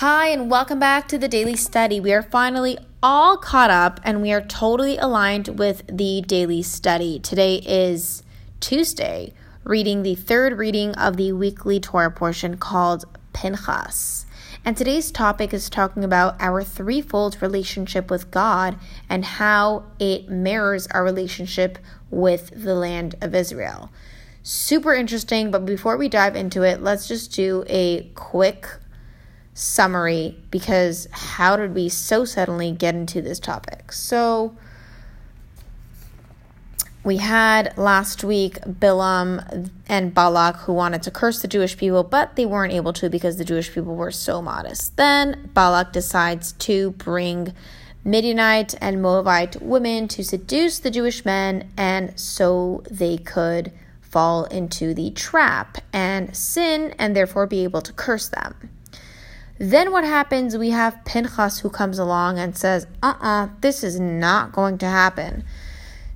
Hi, and welcome back to the daily study. We are finally all caught up and we are totally aligned with the daily study. Today is Tuesday, reading the third reading of the weekly Torah portion called Pinchas. And today's topic is talking about our threefold relationship with God and how it mirrors our relationship with the land of Israel. Super interesting, but before we dive into it, let's just do a quick summary because how did we so suddenly get into this topic? So, we had last week Bilam and Balak who wanted to curse the Jewish people, but they weren't able to because the Jewish people were so modest. Then Balak decides to bring Midianite and Moabite women to seduce the Jewish men, and so they could fall into the trap and sin and therefore be able to curse them. Then what happens? We have Pinchas who comes along and says, uh uh-uh, uh this is not going to happen.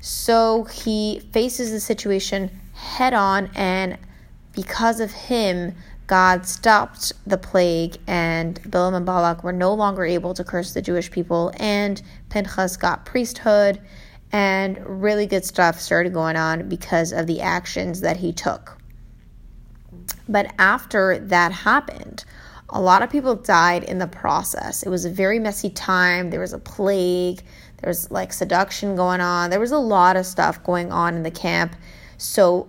So he faces the situation head on, and because of him, God stopped the plague, and Bilam and Balak were no longer able to curse the Jewish people, and Pinchas got priesthood, and really good stuff started going on because of the actions that he took. But after that happened, a lot of people died in the process. It was a very messy time. There was a plague, there was like seduction going on, there was a lot of stuff going on in the camp. So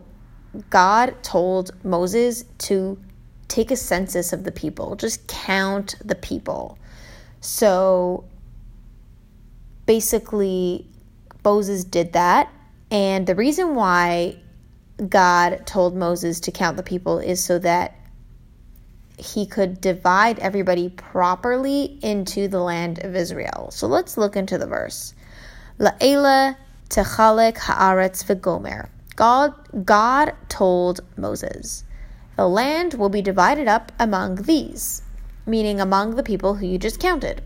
God told Moses to take a census of the people, just count the people. So basically, Moses did that. And the reason why God told Moses to count the people is so that he could divide everybody properly into the land of Israel. So let's look into the verse. La'ela techalek haaretz v'gomer. God, God told Moses, the land will be divided up among these, meaning among the people who you just counted.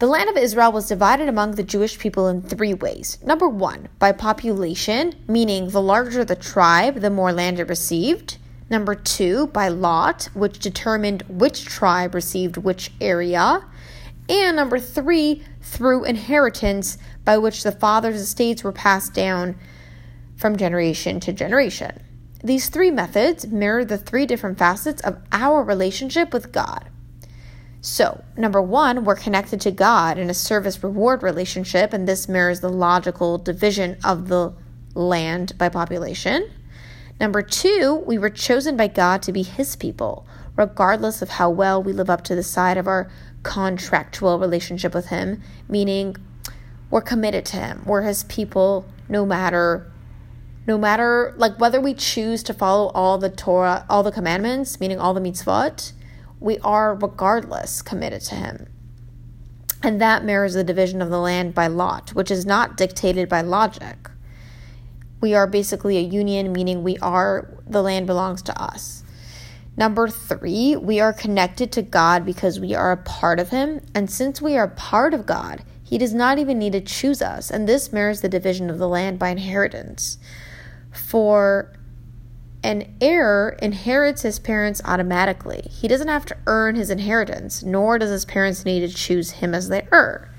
The land of Israel was divided among the Jewish people in three ways. Number one, by population, meaning the larger the tribe, the more land it received. Number two, by lot, which determined which tribe received which area. And number three, through inheritance, by which the father's estates were passed down from generation to generation. These three methods mirror the three different facets of our relationship with God. So, number one, we're connected to God in a service reward relationship, and this mirrors the logical division of the land by population. Number two, we were chosen by God to be His people, regardless of how well we live up to the side of our contractual relationship with Him, meaning we're committed to Him. We're His people no matter. No matter like whether we choose to follow all the Torah, all the commandments, meaning all the mitzvot, we are regardless committed to him. And that mirrors the division of the land by lot, which is not dictated by logic. We are basically a union, meaning we are, the land belongs to us. Number three, we are connected to God because we are a part of Him. And since we are a part of God, He does not even need to choose us. And this mirrors the division of the land by inheritance. For an heir inherits his parents automatically. He doesn't have to earn his inheritance, nor does his parents need to choose him as their heir.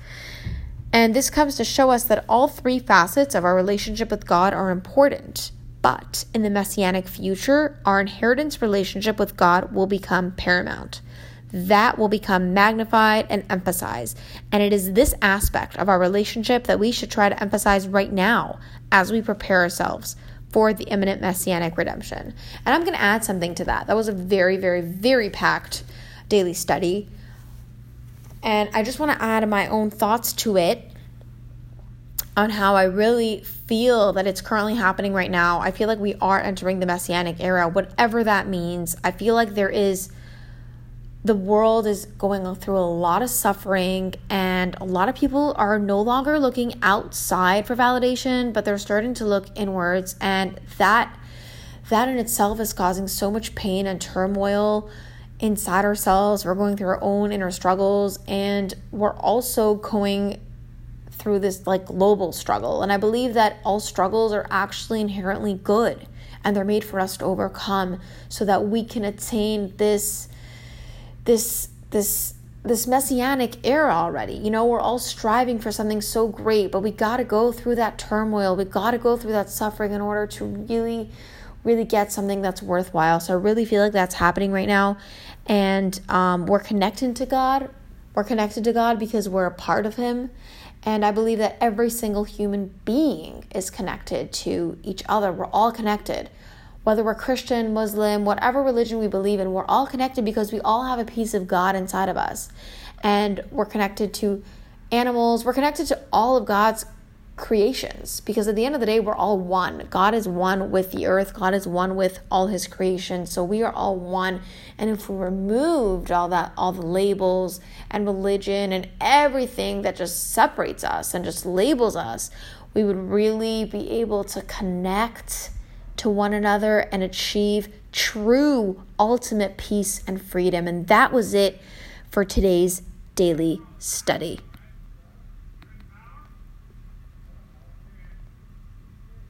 And this comes to show us that all three facets of our relationship with God are important. But in the messianic future, our inheritance relationship with God will become paramount. That will become magnified and emphasized. And it is this aspect of our relationship that we should try to emphasize right now as we prepare ourselves for the imminent messianic redemption. And I'm going to add something to that. That was a very, very, very packed daily study. And I just want to add my own thoughts to it on how I really feel that it's currently happening right now. I feel like we are entering the messianic era, whatever that means. I feel like there is the world is going through a lot of suffering and a lot of people are no longer looking outside for validation but they're starting to look inwards and that that in itself is causing so much pain and turmoil inside ourselves we're going through our own inner struggles and we're also going through this like global struggle. And I believe that all struggles are actually inherently good and they're made for us to overcome so that we can attain this this this this messianic era already. You know, we're all striving for something so great, but we got to go through that turmoil. We got to go through that suffering in order to really really get something that's worthwhile. So I really feel like that's happening right now. And um, we're connected to God. We're connected to God because we're a part of Him. And I believe that every single human being is connected to each other. We're all connected. Whether we're Christian, Muslim, whatever religion we believe in, we're all connected because we all have a piece of God inside of us. And we're connected to animals, we're connected to all of God's creations. Because at the end of the day we're all one. God is one with the earth. God is one with all his creation so we are all one. And if we removed all that all the labels and religion and everything that just separates us and just labels us we would really be able to connect to one another and achieve true ultimate peace and freedom. And that was it for today's daily study